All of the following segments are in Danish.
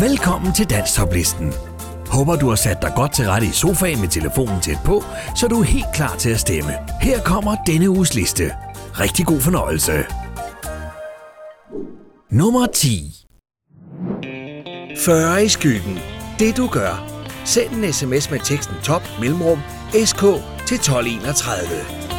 Velkommen til Danstoplisten. Håber du har sat dig godt til rette i sofaen med telefonen tæt på, så du er helt klar til at stemme. Her kommer denne uges liste. Rigtig god fornøjelse. Nummer 10 40 i skyggen. Det du gør. Send en sms med teksten top mellemrum sk til 1231.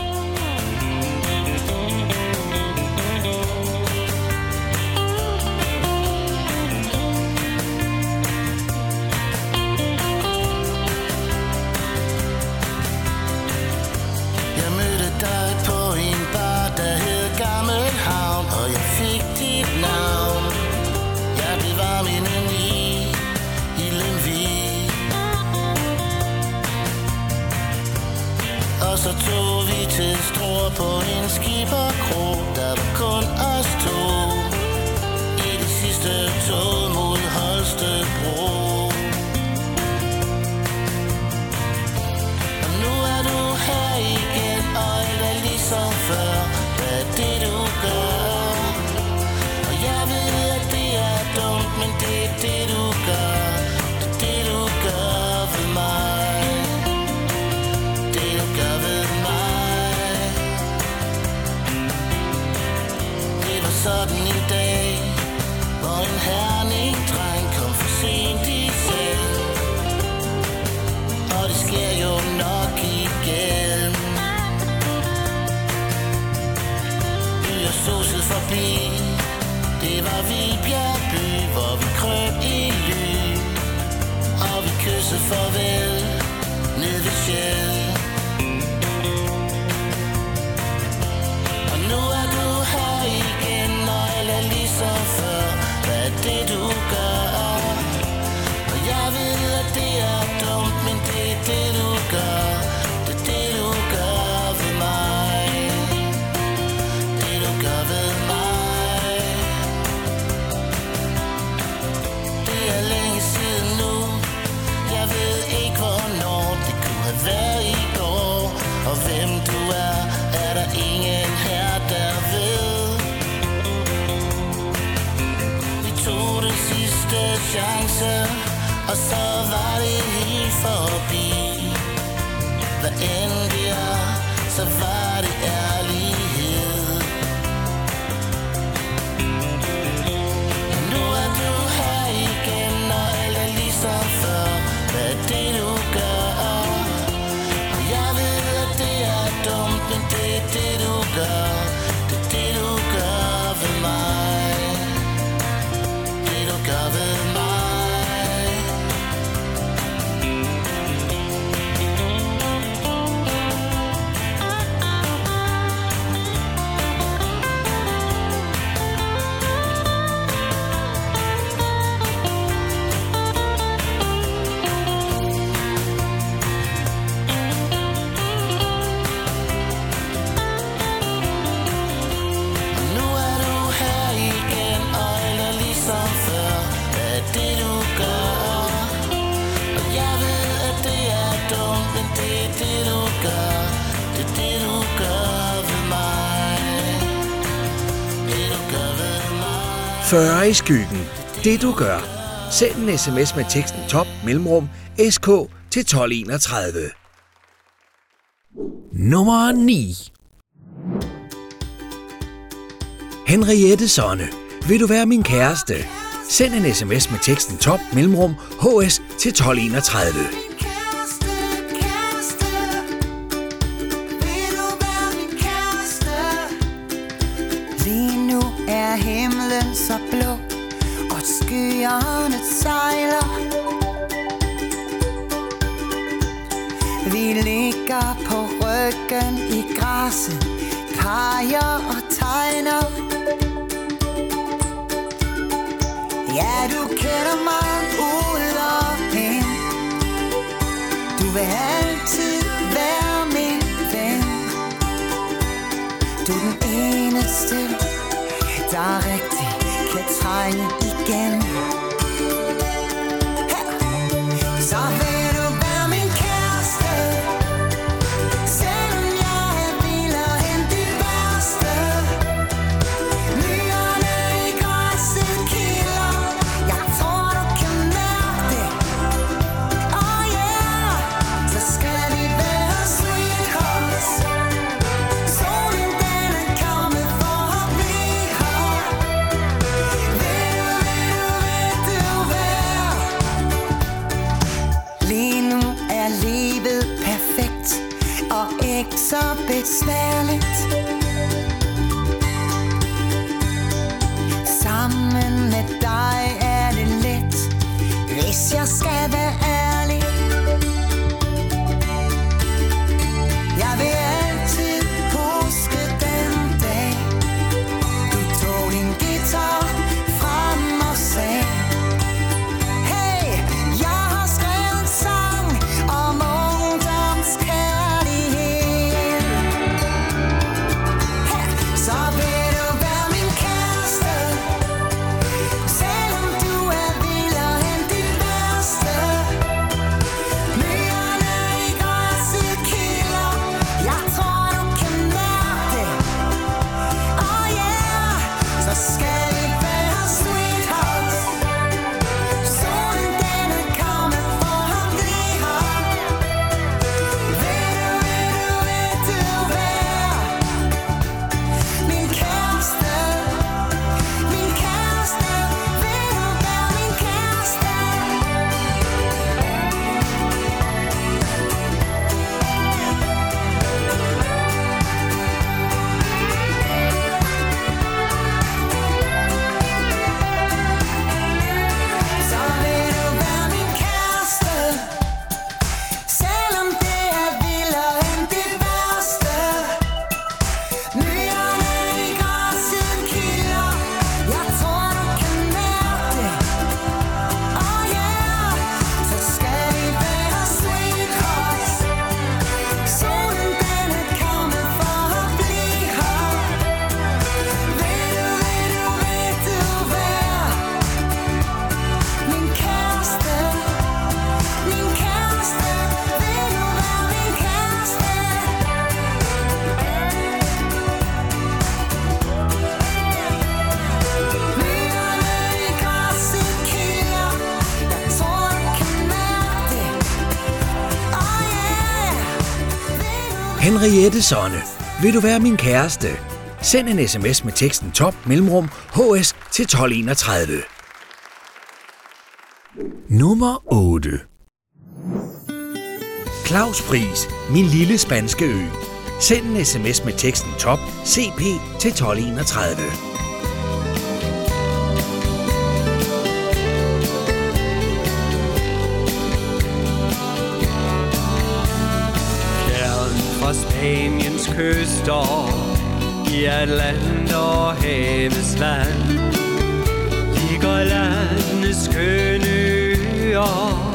Fyrre i skyggen. Det du gør. Send en sms med teksten top mellemrum sk til 1231. Nummer 9 Henriette Sonne. Vil du være min kæreste? Send en sms med teksten top mellemrum hs til 1231. skyerne sejler Vi ligger på ryggen i græsset Peger og tegner. Ja, du kender mig ud og ind. Du vil altid være min ven. Du er den eneste der er rigtig. tickets high again. smelling. Henriette Sonne, vil du være min kæreste? Send en sms med teksten top mellemrum hs til 1231. Nummer 8 Claus Pris, min lille spanske ø. Send en sms med teksten top cp til 1231. kyster I Atlant og havets vand Ligger landets skønne øer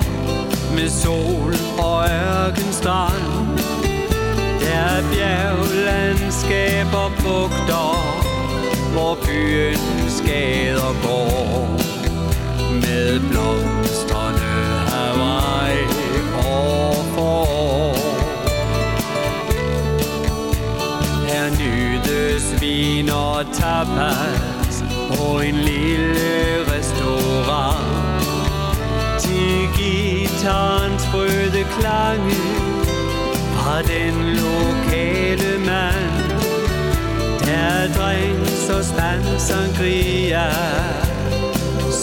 Med sol og ørkenstrand. Der er bjerglandskaber bugter Hvor byens gader går Med blomster vin og tapas på en lille restaurant. Til gitarens sprøde klange fra den lokale mand. Der drinks og stand sangria,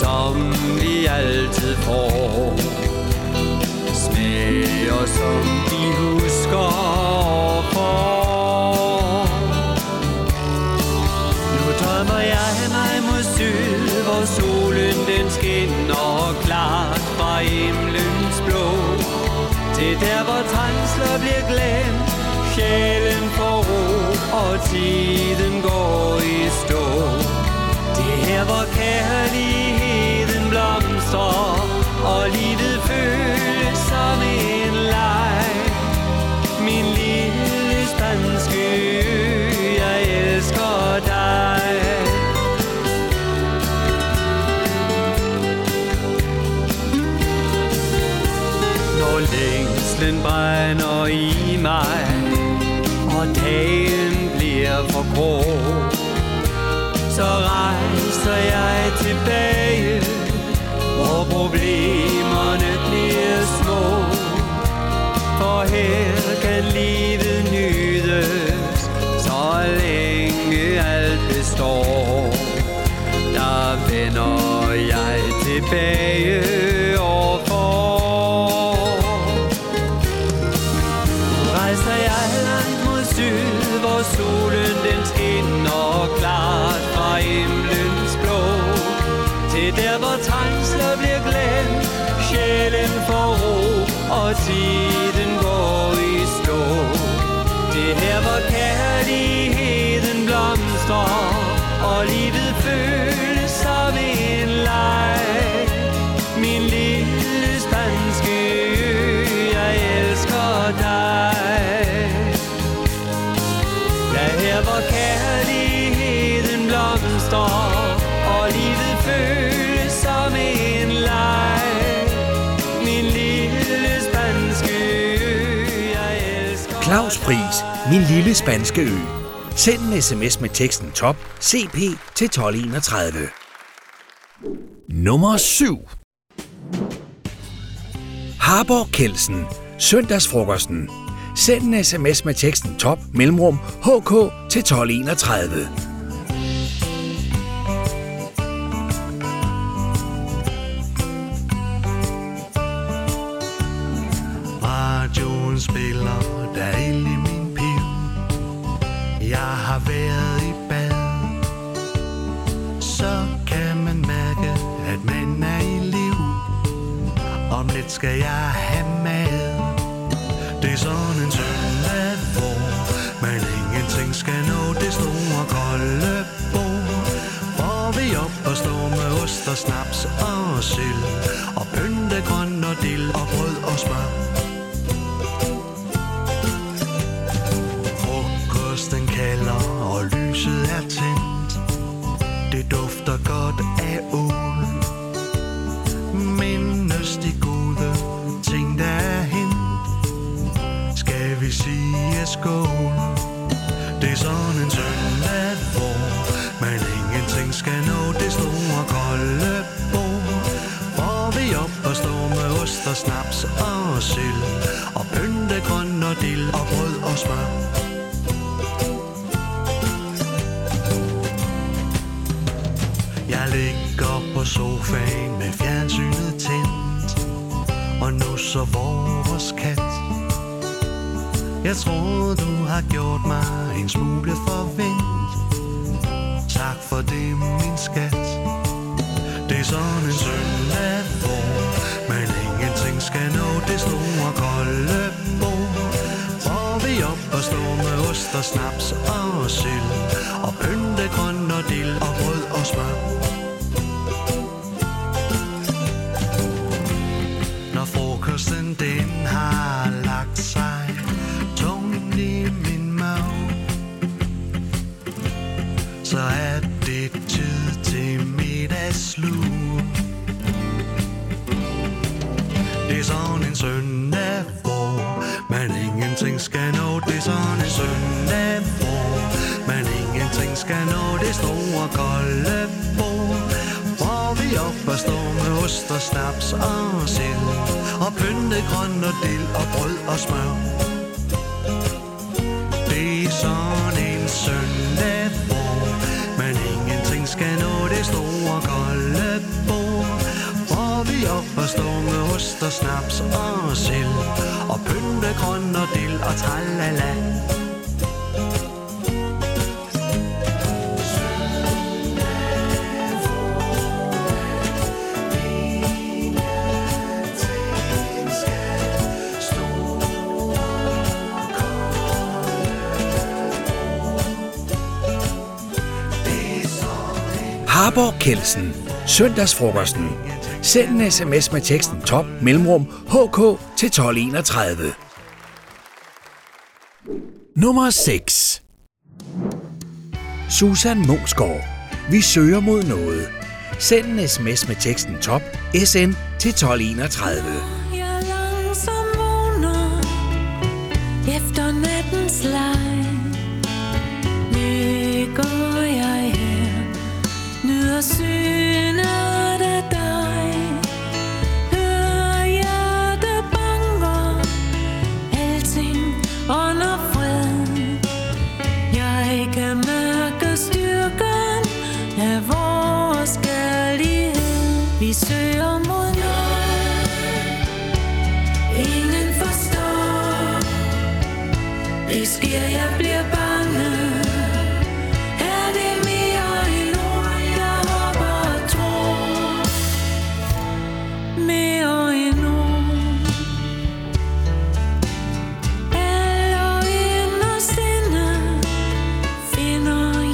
som vi altid får. Smager som de husker for. Nu drømmer jeg mig mod syd, hvor solen den skinner klart fra himlens blå. Til der, hvor trængsler bliver glemt, sjælen får ro, og tiden går i stå. Det er her, hvor kærligheden blomstrer, og livet føles som en længslen brænder i mig, og dagen bliver for grå, så rejser jeg tilbage, hvor problemerne bliver små. For her kan livet nydes, så længe alt består. Der vender jeg tilbage tiden går i stå. Det her, hvor kærligheden blomstrer Og livet Københavnspris, Pris, min lille spanske ø. Send en sms med teksten top CP til 1231. Nummer 7. Harborg Kelsen. Søndagsfrokosten. Send en sms med teksten top mellemrum HK til 1231. skal jeg have mad. Det er sådan en søndag, hvor man ingenting skal nå Det store kolde bord. Hvor vi op og står med ost og snaps og sild Og pyntegrøn efter snaps og sild. Og pynte grøn og dild og brød og smør. Jeg ligger på sofaen med fjernsynet tændt Og nu så vores kat Jeg tror du har gjort mig en smule forvent Tak for det min skat Det er sådan en søndag hvor skal nå det store kolde bord Hvor vi op og stå med ost og snaps og sild Og pynte grøn og dild og brød og smør. Når frokosten den har lagt sig sådan en søndag, hvor man ingenting skal nå. Det er sådan en søndag, hvor man ingenting skal nå. Det store kolde bord, hvor vi op og stå med ost og snaps og sild. Og pynte grøn og dild og brød og smør. Det er sådan og dild og tralala. Harborg Kelsen. Søndagsfrokosten. Send en sms med teksten top mellemrum HK til 1231. Nummer 6. Susan Mungsgaard. Vi søger mod noget. Send en sms med teksten top SN til 1231. Jeg langsomt vågner efter nattens leg. Ligger jeg her, nyder synet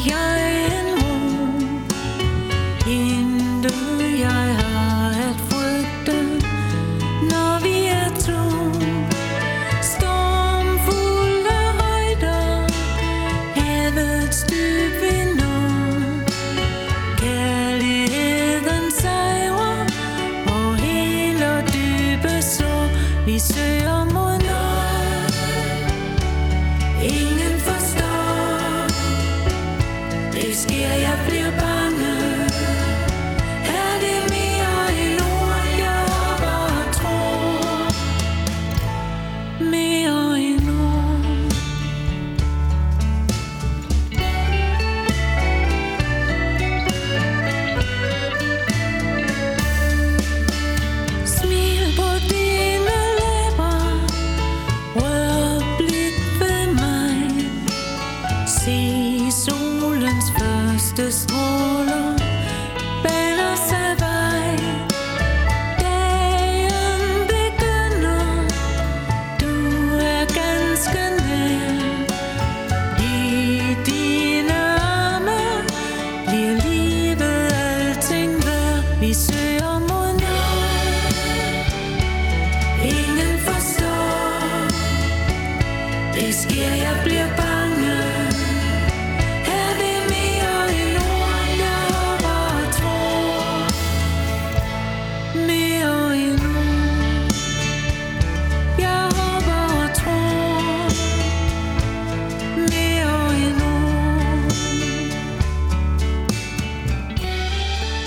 young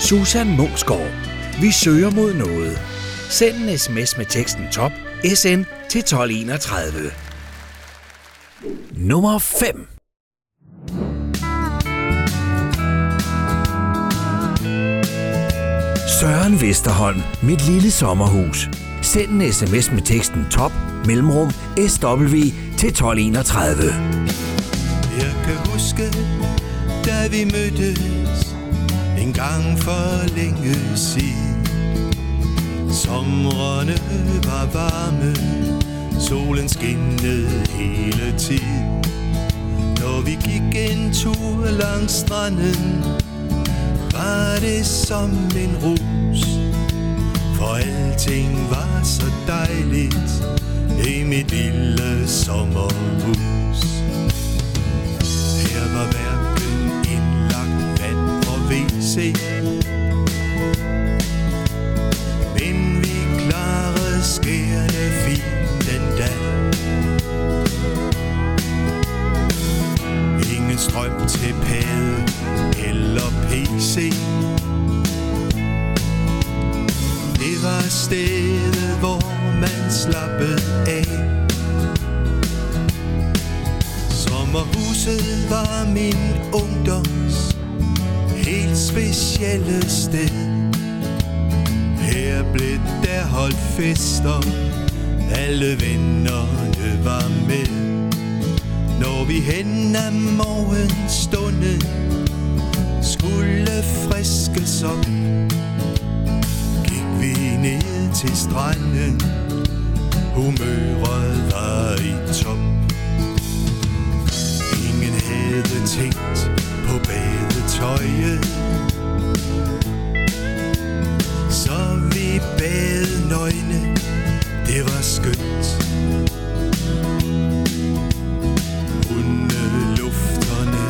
Susan Mungsgaard. Vi søger mod noget. Send en sms med teksten top SN til 1231. Nummer 5. Søren Vesterholm, mit lille sommerhus. Send en sms med teksten top mellemrum SW til 1231. Jeg kan huske, da vi mødtes en gang for længe siden. Somrene var varme, solen skinnede hele tiden. Når vi gik en tur langs stranden, var det som en rus. For alting var så dejligt i mit lille sommerhus. Se. Men vi klarede skærende fint den dag. Ingen strøm til pæde eller PC Det var stedet, hvor man slappede af. Sommerhuset var min ungdoms helt specielle sted. Her blev der holdt fester, alle vennerne var med. Når vi hen ad morgenstunden skulle friskes op, gik vi ned til stranden, humøret var i top. Ingen havde tænkt på badetøjet. Så vi bad nøgne, det var skønt. Hundelufterne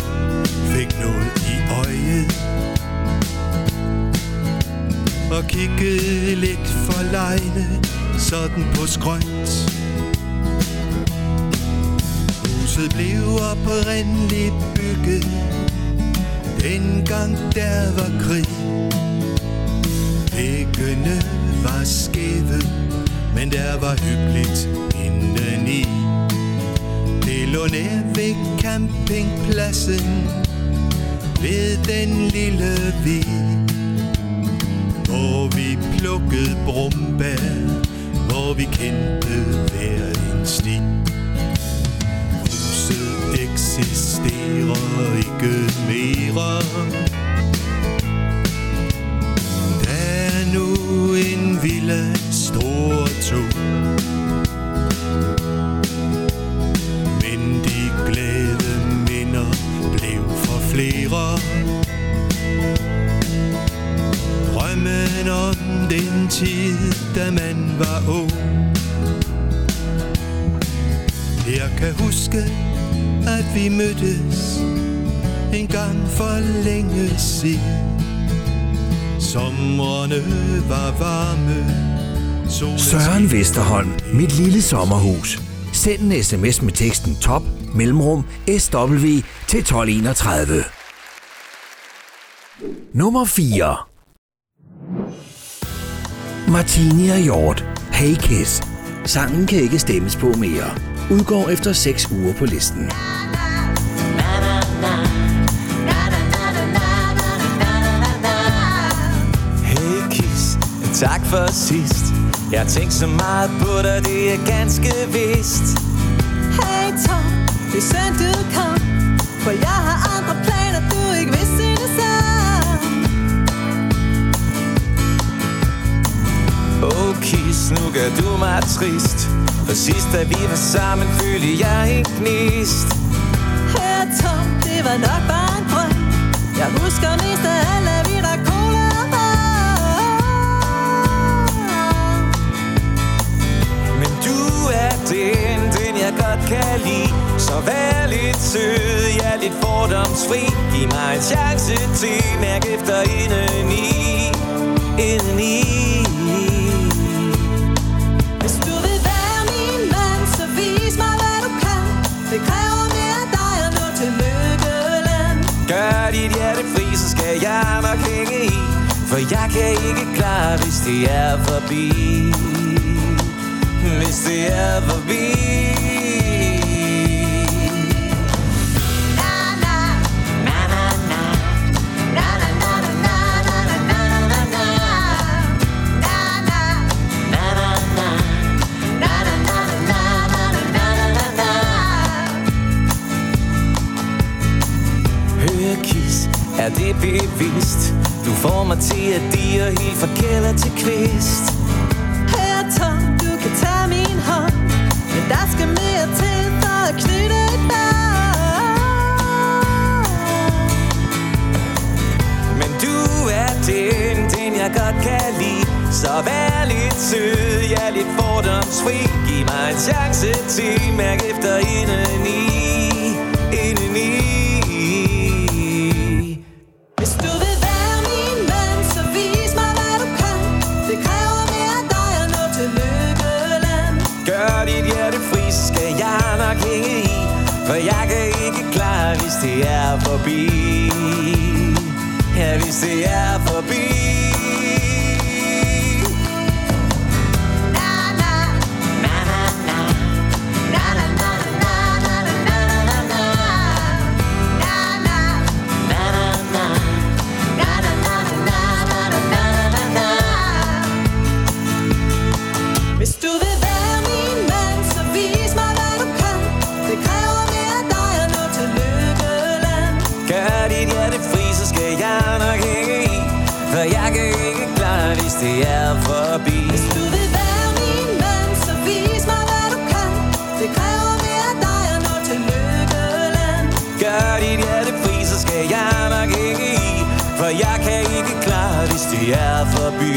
fik noget i øjet. Og kiggede lidt for lejne, sådan på skrønt. Huset blev oprindeligt bygget Dengang der var krig. Væggene var skæve Men der var hyggeligt indeni. Det lå nær ved campingpladsen Ved den lille vi Hvor vi plukkede brumbær Hvor vi kendte hver en sti. Huset eksisterer solen Vesterholm, mit lille sommerhus. Send en sms med teksten top mellemrum SW til 1231. Nummer 4. Martini og Hjort. Hey Kiss. Sangen kan ikke stemmes på mere. Udgår efter 6 uger på listen. Hey Kiss, tak for sidst jeg har tænkt så meget på dig, det er ganske vist. Hey Tom, det er synd du kom For jeg har andre planer, du ikke vil synes om Oh Kis, nu gør du mig trist. For sidst da vi var sammen, følte jeg en gnist. Her Tom, det var nok bare en drøm. Jeg husker mest af alt, kan lide. Så vær lidt sød, er lidt fordomsfri. Giv mig en chance til, mærk efter indeni. Indeni. Hvis du vil være min mand, så vis mig, hvad du kan. Det kræver mere af dig at nå til lykkeland Gør dit hjerte fri, så skal jeg nok hænge i. For jeg kan ikke klare, hvis det er forbi. Hvis det er forbi det bevidst Du får mig til at dire helt fra kælder til kvist. Her Tom, du kan tage min hånd Men der skal mere til for at knytte et bånd Men du er den, den jeg godt kan lide. Så vær lidt sød, jeg er lidt fordomsfri Giv mig en chance til, mærk efter Indeni Gør dit hjerte fri, så skal jeg nok hænge i. For jeg kan ikke klare, hvis det er forbi. Ja, hvis det er forbi. Det er forbi Hvis du vil være min mand, så vis mig, hvad du kan Det kræver mere af dig at nå til lykkeland Gør dit hjerte fri, så skal jeg nok hænge i For jeg kan ikke klare, hvis det er forbi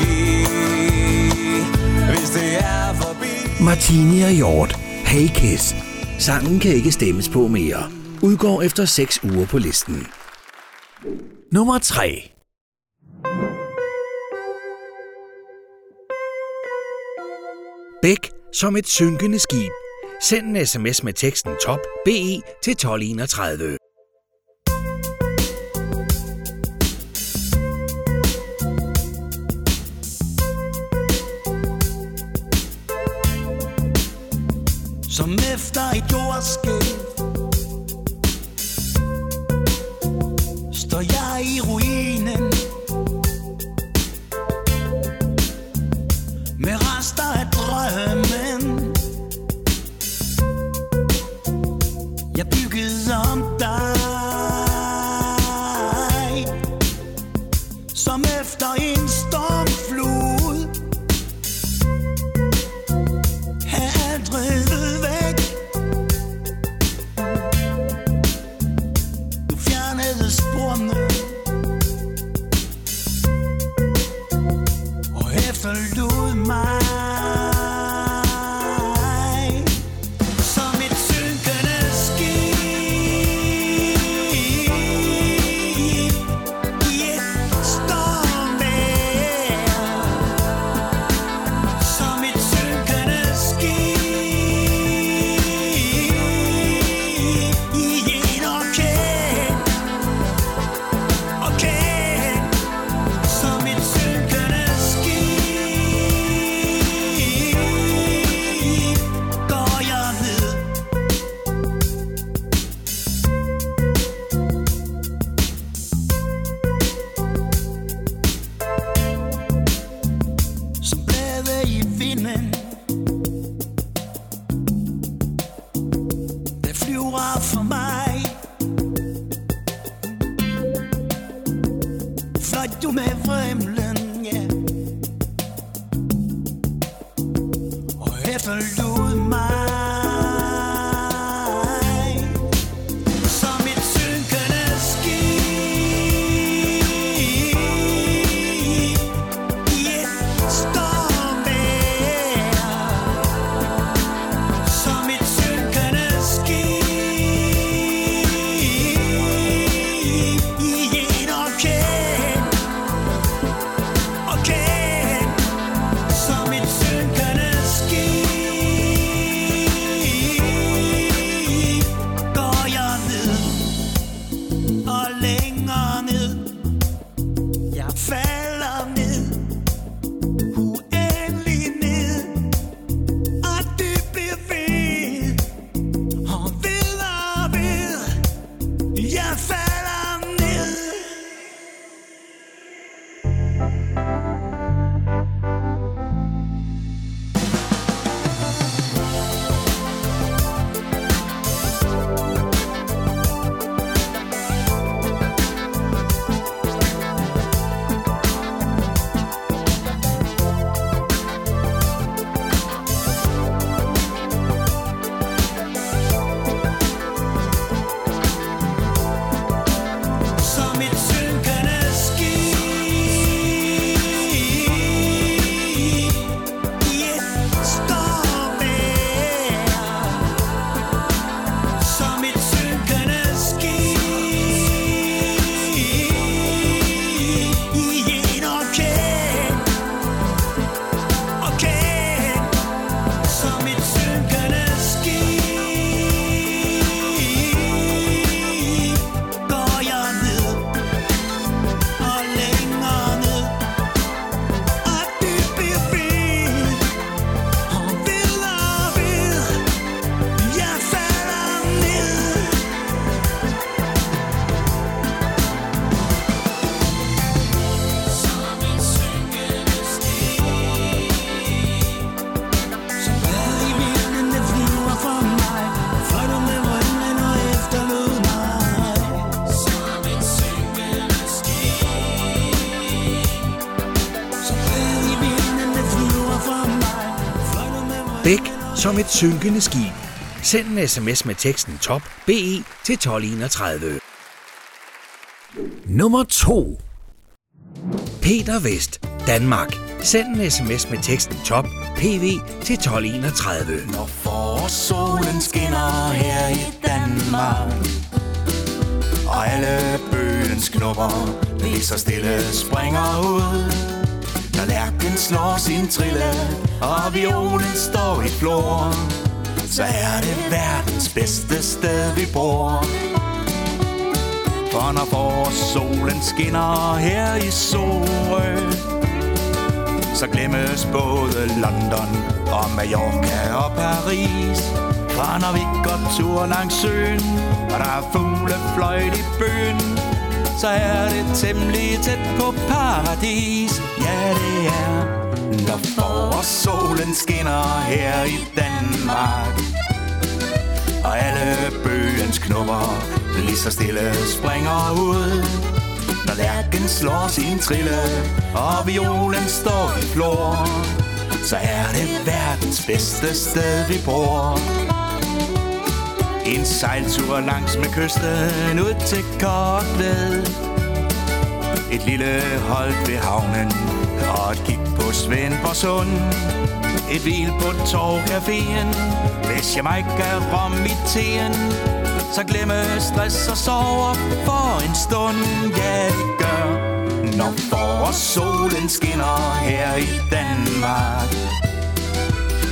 Hvis det er forbi Martini og Hjort. Hey Kiss. Sangen kan ikke stemmes på mere. Udgår efter 6 uger på listen. Nummer 3. Bæk som et synkende skib. Send en sms med teksten top BE til 1231. Som efter et jordskælv gør du med vrimlen, ja. Og efterlod mig synkende skib. Send en sms med teksten top BE til 1231. Nummer 2. Peter Vest, Danmark. Send en sms med teksten top PV til 1231. Når forårssolen skinner her i Danmark Og alle bøgens knopper lige så stille springer ud Tallerken slår sin trille og violen står i flor. Så er det verdens bedste sted vi bor. For når forårssolen skinner her i Sorø så glemmes både London og Mallorca og Paris. For når vi går tur langs søen, og der er fuglefløjt i bøen Så er det temmelig tæt på paradis, ja det er Når forårssolen skinner her i Danmark Og alle bøgens knopper lige så stille springer ud når lærken slår sin trille, og violen står i flor, så er det verdens bedste sted, vi bor. En sejltur langs med kysten ud til Kortved. Et lille hold ved havnen, og et kig på Svendborg Sund. Et hvil på Torvcaféen, hvis jeg ikke rom i teen. Så glemme stress og sover for en stund, ja det gør Når forårssolen skinner her i Danmark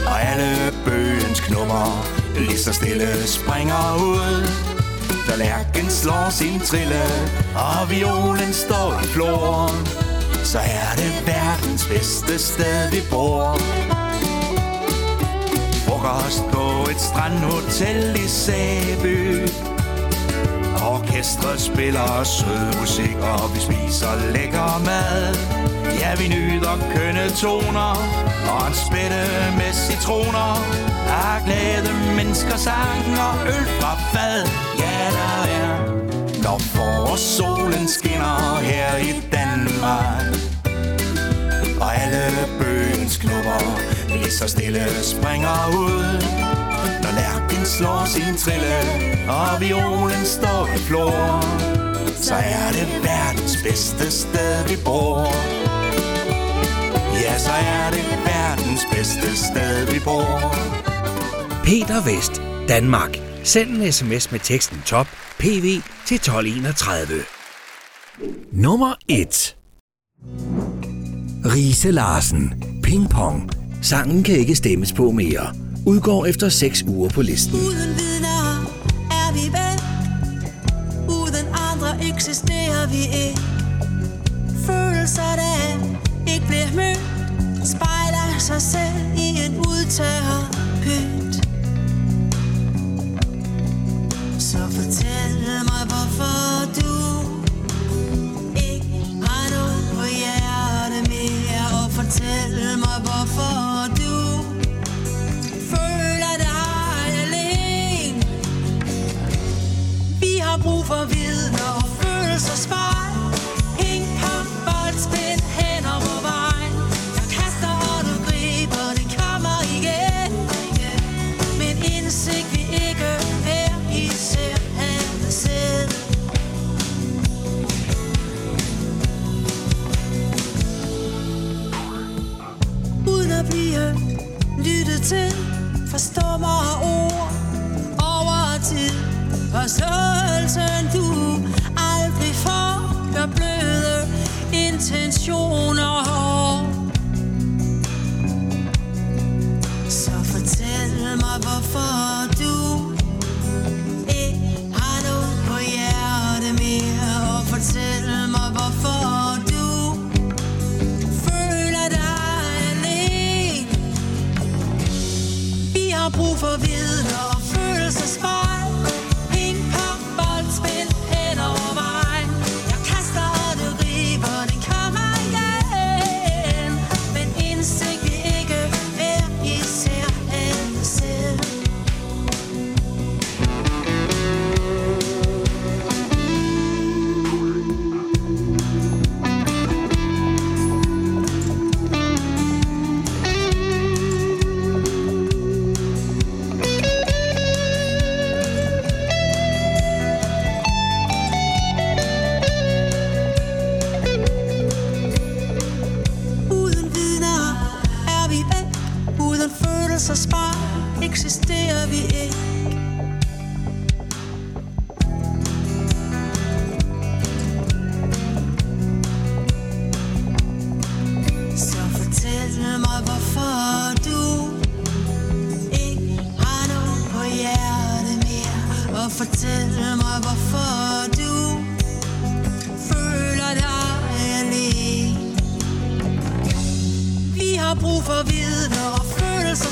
Og alle bøgens knummer lige så stille springer ud når lærken slår sin trille, og violen står i flor Så er det verdens bedste sted vi bor. Frokost på et strandhotel i Sæby Orkestret spiller sød musik, og vi spiser lækker mad. Ja, vi nyder kønne toner, og en spætte med citroner. Der er glade mennesker, sang og øl fra fad. Ja, der er, når solen skinner her i Danmark. Og alle bøgens knopper lige så stille springer ud slår sin trille Og violen står i flor Så er det verdens bedste sted vi bor Ja, så er det verdens bedste sted vi bor Peter Vest, Danmark. Send en sms med teksten top PV til 1231. Nummer 1 Riese Larsen, Ping Pong. Sangen kan ikke stemmes på mere. Udgår efter 6 uger på listen. Uden vidner er vi væk Uden andre eksisterer vi ikke. Følelser der ikke bliver mødt Spejler sig selv i en udtager pynt. Så fortæl mig hvorfor du ikke har noget på hjerte mere. Og fortæl mig hvorfor du har brug for viden og følelser spejl. Eksisterer vi ikke. Så fortæl mig hvorfor du ikke har noget på hjerte mere. Og fortæl mig hvorfor du føler dig alene. Vi har brug for vidner og følelser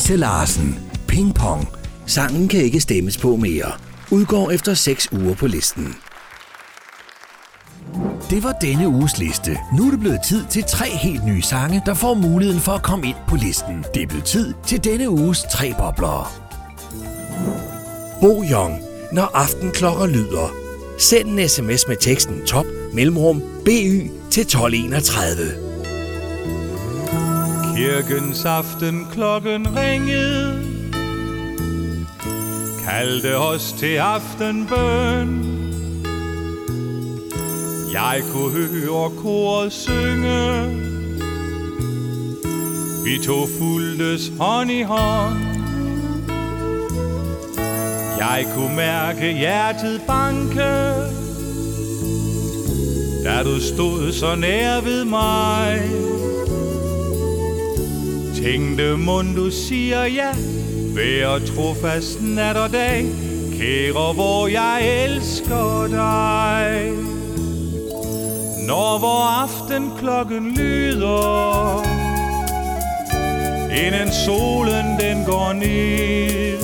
Lise Larsen, Ping Pong. Sangen kan ikke stemmes på mere. Udgår efter 6 uger på listen. Det var denne uges liste. Nu er det blevet tid til tre helt nye sange, der får muligheden for at komme ind på listen. Det er blevet tid til denne uges tre bobler. Bo Young, når aftenklokker lyder. Send en sms med teksten top mellemrum BY til 1231. Kirkens aften klokken ringede. Kaldte os til aftenbøn. Jeg kunne høre koret synge. Vi to fuldtes hånd i hånd. Jeg kunne mærke hjertet banke. Da du stod så nær ved mig. Tænkte mund du siger ja Vær trofast nat og dag Kære hvor jeg elsker dig Når vor aften klokken lyder inden solen den går ned.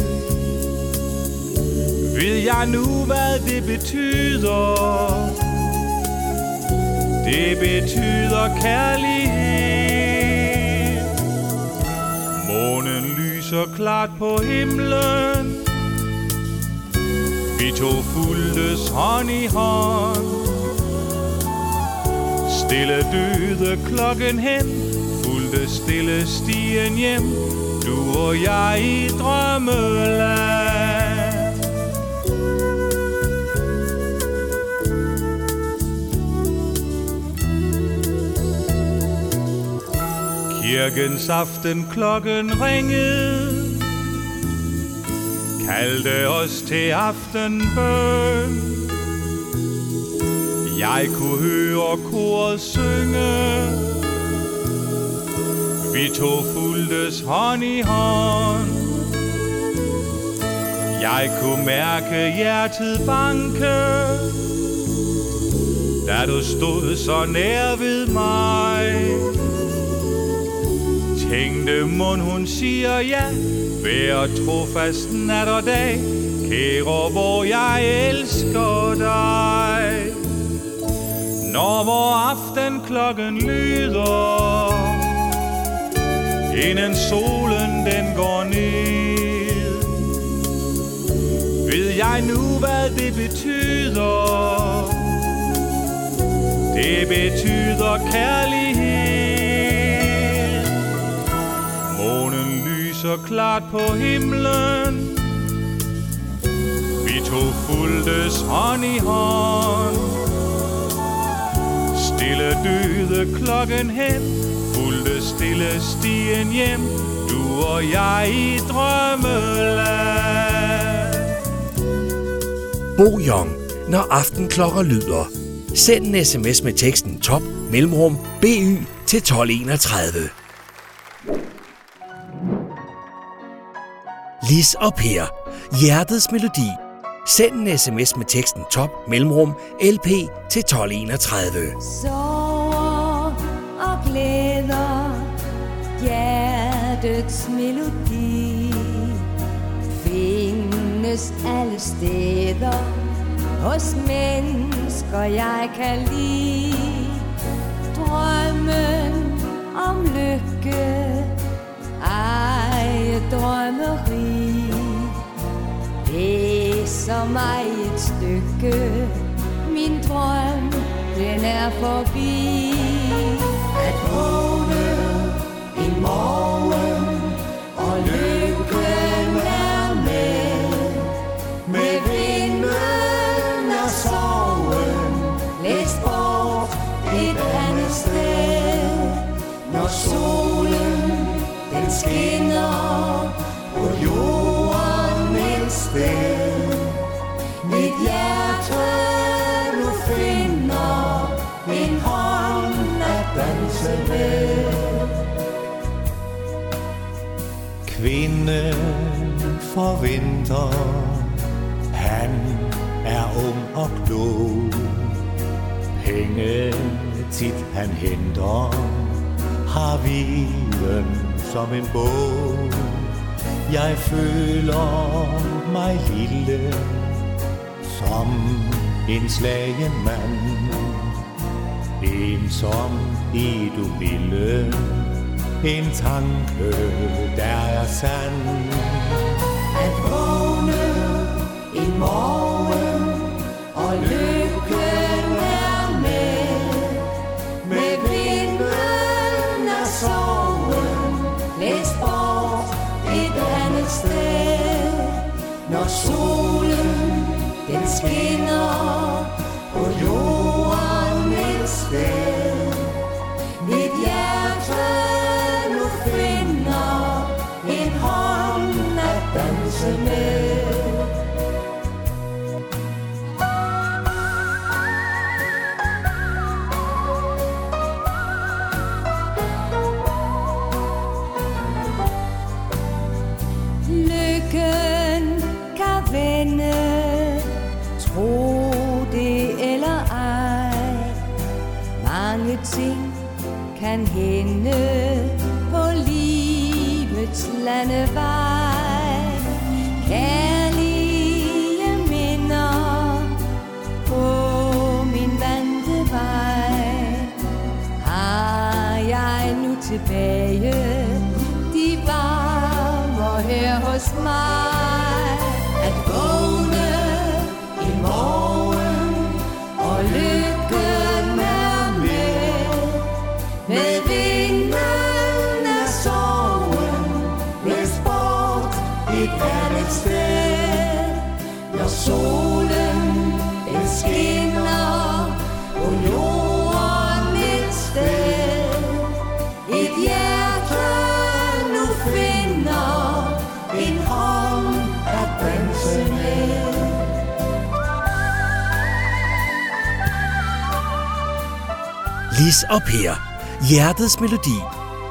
Ved jeg nu, hvad det betyder? Det betyder kærlighed. Lyser klart på himlen. Vi to fulgtes hånd i hånd. Stille døde klokken hen Fulgte stille stien hjem Du og jeg i drømmeland Kirkens aften klokken ringede. Kaldte os til aftenbøn. Jeg kunne høre koret synge. Vi to fuldtes hånd i hånd. Jeg kunne mærke hjertet banke. Da du stod så nær ved mig Tænkte mund hun siger ja? Vær trofast nat og dag. Kære hvor jeg elsker dig. Når vor aften klokken lyder Inden solen den går ned Ved jeg nu hvad det betyder. Det betyder kærlighed. Så klart på himlen Vi to fuldtes hånd i hånd Stille døde klokken hen Fulgte stille stien hjem Du og jeg i drømmeland Bo Young, når aftenklokker lyder. Send en sms med teksten top mellemrum BY til 1231. Lis og Per. Hjertets melodi. Send en sms med teksten top mellemrum LP til 1231. Sover og glæder, hjertets melodi findes alle steder hos mennesker jeg kan lide. Drømmen om lykke, drømmeri. Læser mig et stykke. Min drøm, den er forbi. At vågne en morgen Og lykken er med. Med vinden og sorgen Læs bort et andet sted. Når solen den skinner et Mit hjerte nu finder en hånd at danse med. Kvinden forventer Han er ung og klog. Penge tit han henter Har viden som en bog. Jeg føler mig lille Som en slagen mand. Ensom i du ville. En tanke, der er sand. At vågne en morgen Og løbe solen den skinner. Is og Per. Hjertets Melodi.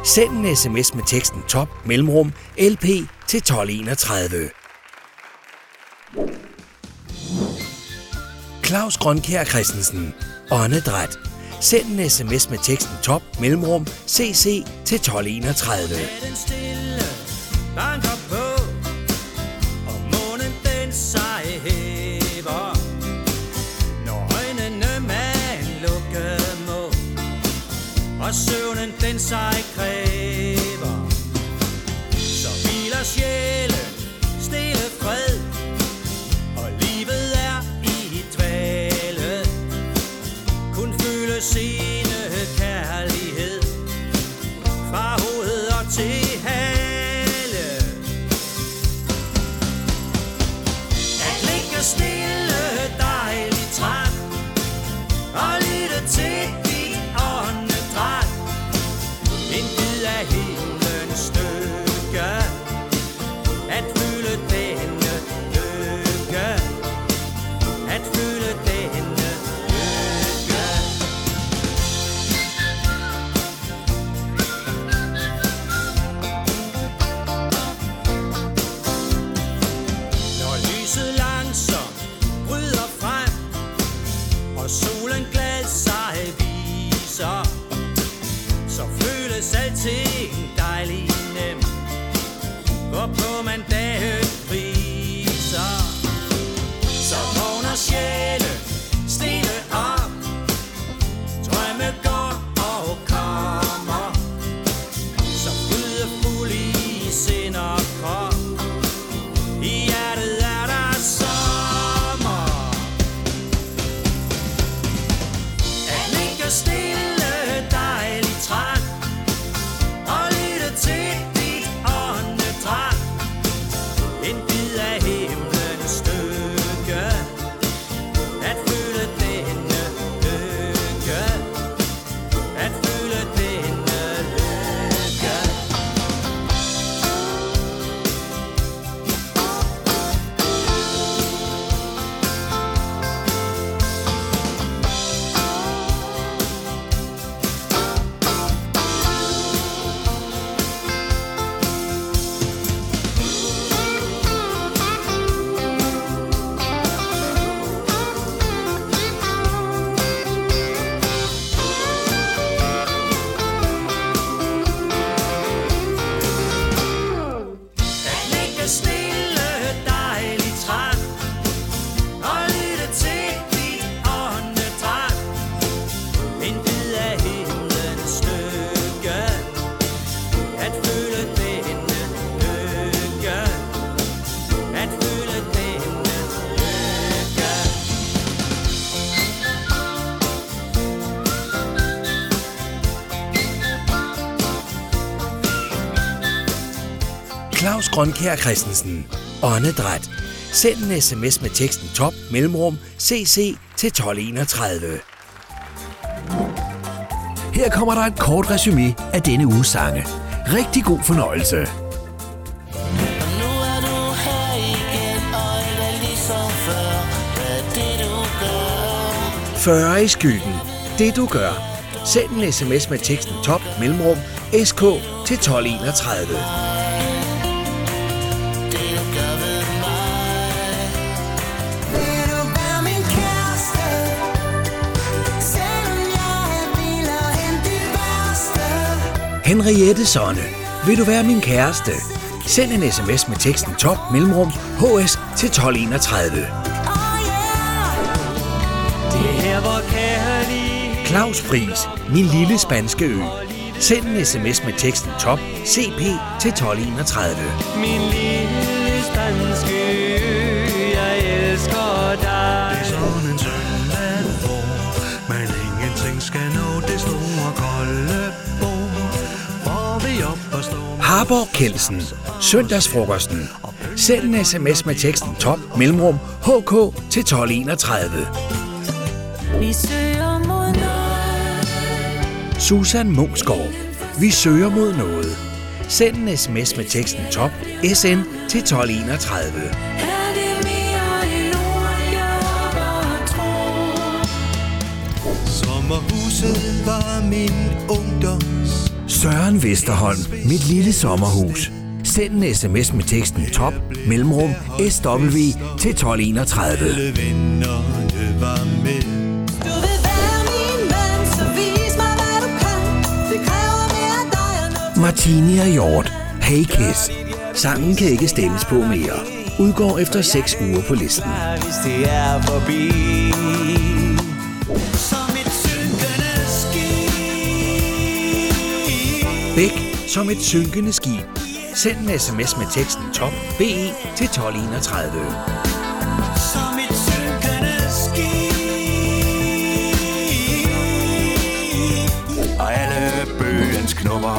Send en sms med teksten top mellemrum LP til 1231. Claus Grønkær Christensen. Åndedræt. Send en sms med teksten top mellemrum CC til 1231. Den stille, på, og månen den sejhed. og søvnen den sig kræver. Så hviler sjælen stille fred, og livet er i dvale. Kun føles i Stay. Grønkær Christensen. Åndedræt. Send en sms med teksten top mellemrum cc til 1231. Her kommer der et kort resume af denne uges sange. Rigtig god fornøjelse. Før i skyggen. Det du gør. Send en sms med teksten top mellemrum sk til 1231. Henriette Sonne. Vil du være min kæreste? Send en sms med teksten top mellemrum hs til 1231. Oh yeah. her, Claus Fris, min lille spanske ø. Send en sms med teksten top cp til 1231. Min Harborg Kelsen. Søndagsfrokosten. Send en sms med teksten top mellemrum hk til 1231. Vi søger mod noget. Susan Mungsgaard. Vi søger mod noget. Send en sms med teksten top sn til 1231. Er det mere endnu, jeg bare tror? Sommerhuset var min ungdoms Søren Vesterholm. Mit lille sommerhus. Send en sms med teksten top mellemrum sw til 1231. Alle vennerne var med Du vil være min mand, så vis mig, hvad du kan. Det kræver mere af dig og noget. Martini og Hjort. Hey Kiss. Sangen kan ikke stemmes på mere. Udgår efter 6 uger på listen. Hvis det er forbi som et synkende skib. Send en sms med teksten top BE til 1231. Som et synkende skib Og alle bøgens knummer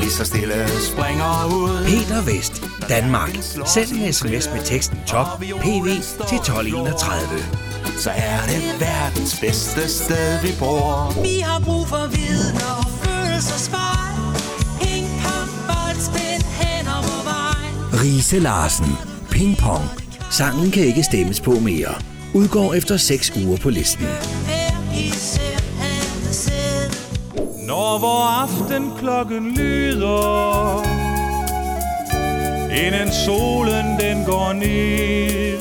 Lige så stille springer ud Peter Vest, Danmark. Send en sms med teksten top PV til 1231. Så er det verdens bedste sted vi bor Vi har brug for vidner Riese Larsen, Ping Pong. Sangen kan ikke stemmes på mere. Udgår efter 6 uger på listen. Når vor aftenklokken lyder Inden solen den går ned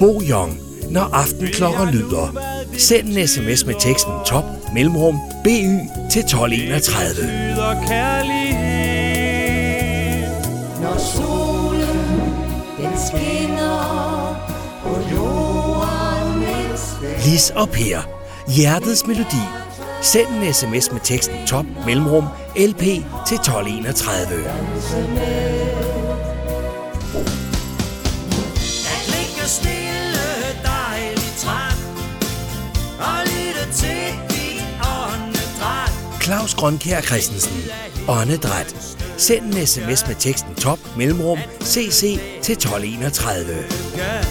Bo Young, når aftenklokker lyder. Send en sms med teksten top mellemrum BY til 1231. Lyder kærlighed Lis og Per. Hjertets melodi. Send en sms med teksten top mellemrum LP til 1231. At ligge stille, dejligt træt Og lytte til dit åndedræt Claus Grønkær Christensen. Åndedræt. Send en sms med teksten top mellemrum CC til 1231. Gør